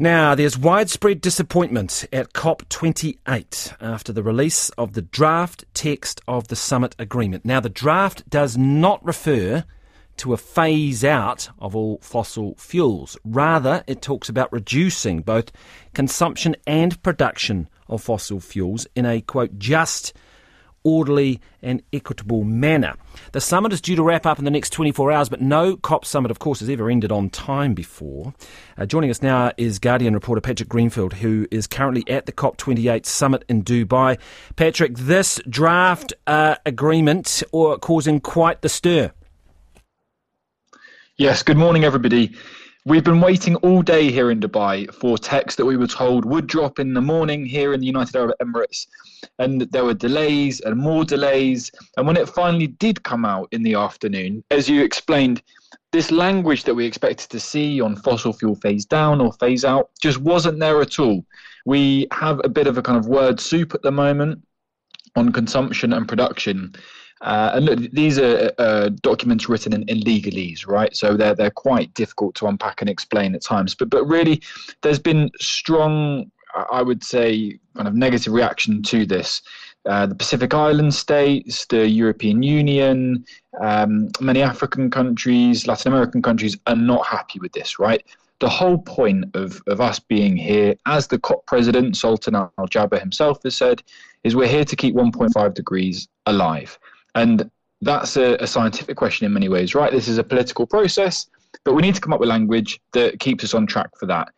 Now, there's widespread disappointment at COP28 after the release of the draft text of the summit agreement. Now, the draft does not refer to a phase out of all fossil fuels. Rather, it talks about reducing both consumption and production of fossil fuels in a quote, just orderly and equitable manner. The summit is due to wrap up in the next 24 hours, but no COP summit, of course, has ever ended on time before. Uh, joining us now is Guardian reporter Patrick Greenfield, who is currently at the COP28 summit in Dubai. Patrick, this draft uh, agreement or causing quite the stir. Yes, good morning, everybody. We've been waiting all day here in Dubai for text that we were told would drop in the morning here in the United Arab Emirates. And there were delays and more delays. And when it finally did come out in the afternoon, as you explained, this language that we expected to see on fossil fuel phase down or phase out just wasn't there at all. We have a bit of a kind of word soup at the moment on consumption and production. Uh, and look, these are uh, documents written in, in legalese, right? So they're they're quite difficult to unpack and explain at times. But but really, there's been strong, I would say, kind of negative reaction to this. Uh, the Pacific Island states, the European Union, um, many African countries, Latin American countries are not happy with this, right? The whole point of, of us being here, as the COP president, Sultan Al Jaber himself has said, is we're here to keep 1.5 degrees alive. And that's a, a scientific question in many ways, right? This is a political process, but we need to come up with language that keeps us on track for that.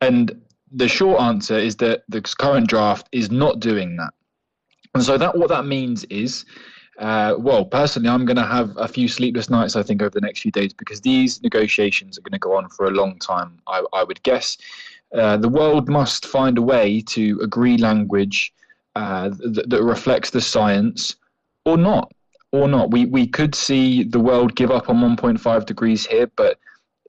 And the short answer is that the current draft is not doing that. And so that what that means is, uh, well, personally, I'm going to have a few sleepless nights, I think, over the next few days because these negotiations are going to go on for a long time. I, I would guess uh, the world must find a way to agree language uh, that, that reflects the science, or not or not. We we could see the world give up on 1.5 degrees here, but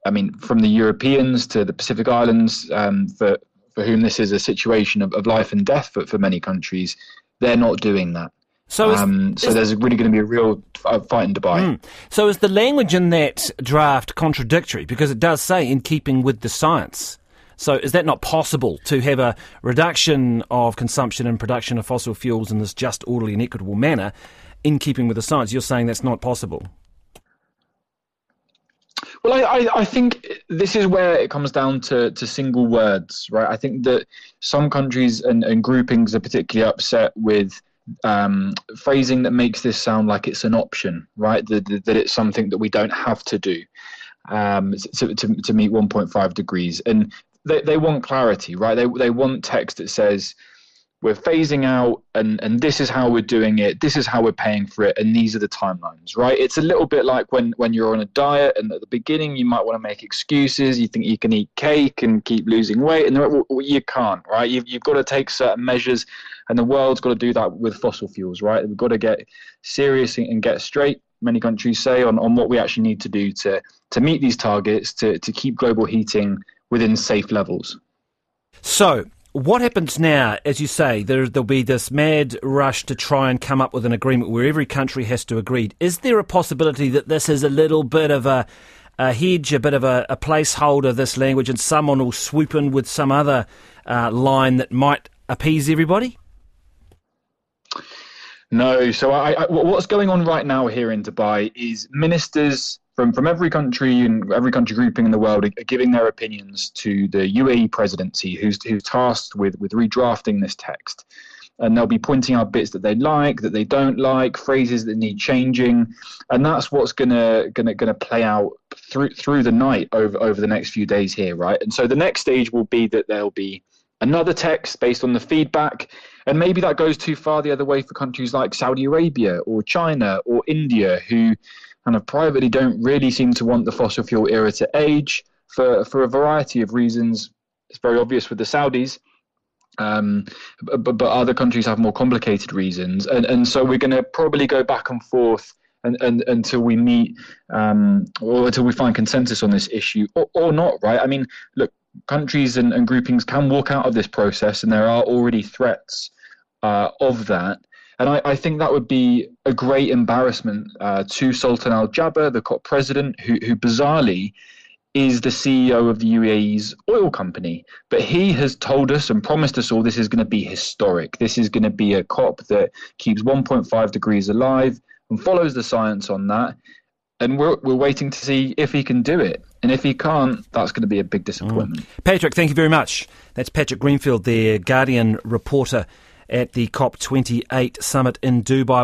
I mean, from the Europeans to the Pacific Islands, um, for for whom this is a situation of, of life and death for, for many countries, they're not doing that. So, is, um, so is, there's really going to be a real fight in Dubai. Mm. So is the language in that draft contradictory? Because it does say in keeping with the science. So is that not possible to have a reduction of consumption and production of fossil fuels in this just, orderly, and equitable manner, in keeping with the science. You're saying that's not possible. Well, I, I, I, think this is where it comes down to, to single words, right? I think that some countries and, and groupings are particularly upset with um, phrasing that makes this sound like it's an option, right? That, that it's something that we don't have to do um, to, to, to meet 1.5 degrees. And they, they want clarity, right? They, they want text that says, we're phasing out and and this is how we're doing it this is how we're paying for it and these are the timelines right? It's a little bit like when when you're on a diet and at the beginning you might want to make excuses you think you can eat cake and keep losing weight and you can't right? You've, you've got to take certain measures and the world's got to do that with fossil fuels right? We've got to get serious and get straight. Many countries say on, on what we actually need to do to to meet these targets to to keep global heating within safe levels. So what happens now, as you say, there, will be this mad rush to try and come up with an agreement where every country has to agree. Is there a possibility that this is a little bit of a, a hedge, a bit of a, a placeholder, this language, and someone will swoop in with some other uh, line that might appease everybody? No. So I, I, what's going on right now here in Dubai is ministers from from every country and every country grouping in the world are giving their opinions to the UAE presidency, who's who's tasked with with redrafting this text. And they'll be pointing out bits that they like, that they don't like, phrases that need changing, and that's what's gonna gonna gonna play out through through the night over over the next few days here, right? And so the next stage will be that there'll be another text based on the feedback, and maybe that goes too far the other way for countries like Saudi Arabia or China or India, who kind of privately don't really seem to want the fossil fuel era to age for, for a variety of reasons. It's very obvious with the Saudis. Um, but, but other countries have more complicated reasons. And, and so we're going to probably go back and forth and, and, until we meet um, or until we find consensus on this issue or, or not, right? I mean, look, countries and, and groupings can walk out of this process, and there are already threats uh, of that. And I, I, think that would be a great embarrassment uh, to Sultan Al Jaber, the COP president, who, who bizarrely is the CEO of the UAE's oil company. But he has told us and promised us all this is going to be historic. This is going to be a COP that keeps 1.5 degrees alive and follows the science on that. And we're, we're waiting to see if he can do it. And if he can't, that's going to be a big disappointment. Mm. Patrick, thank you very much. That's Patrick Greenfield, the Guardian reporter at the COP28 summit in Dubai.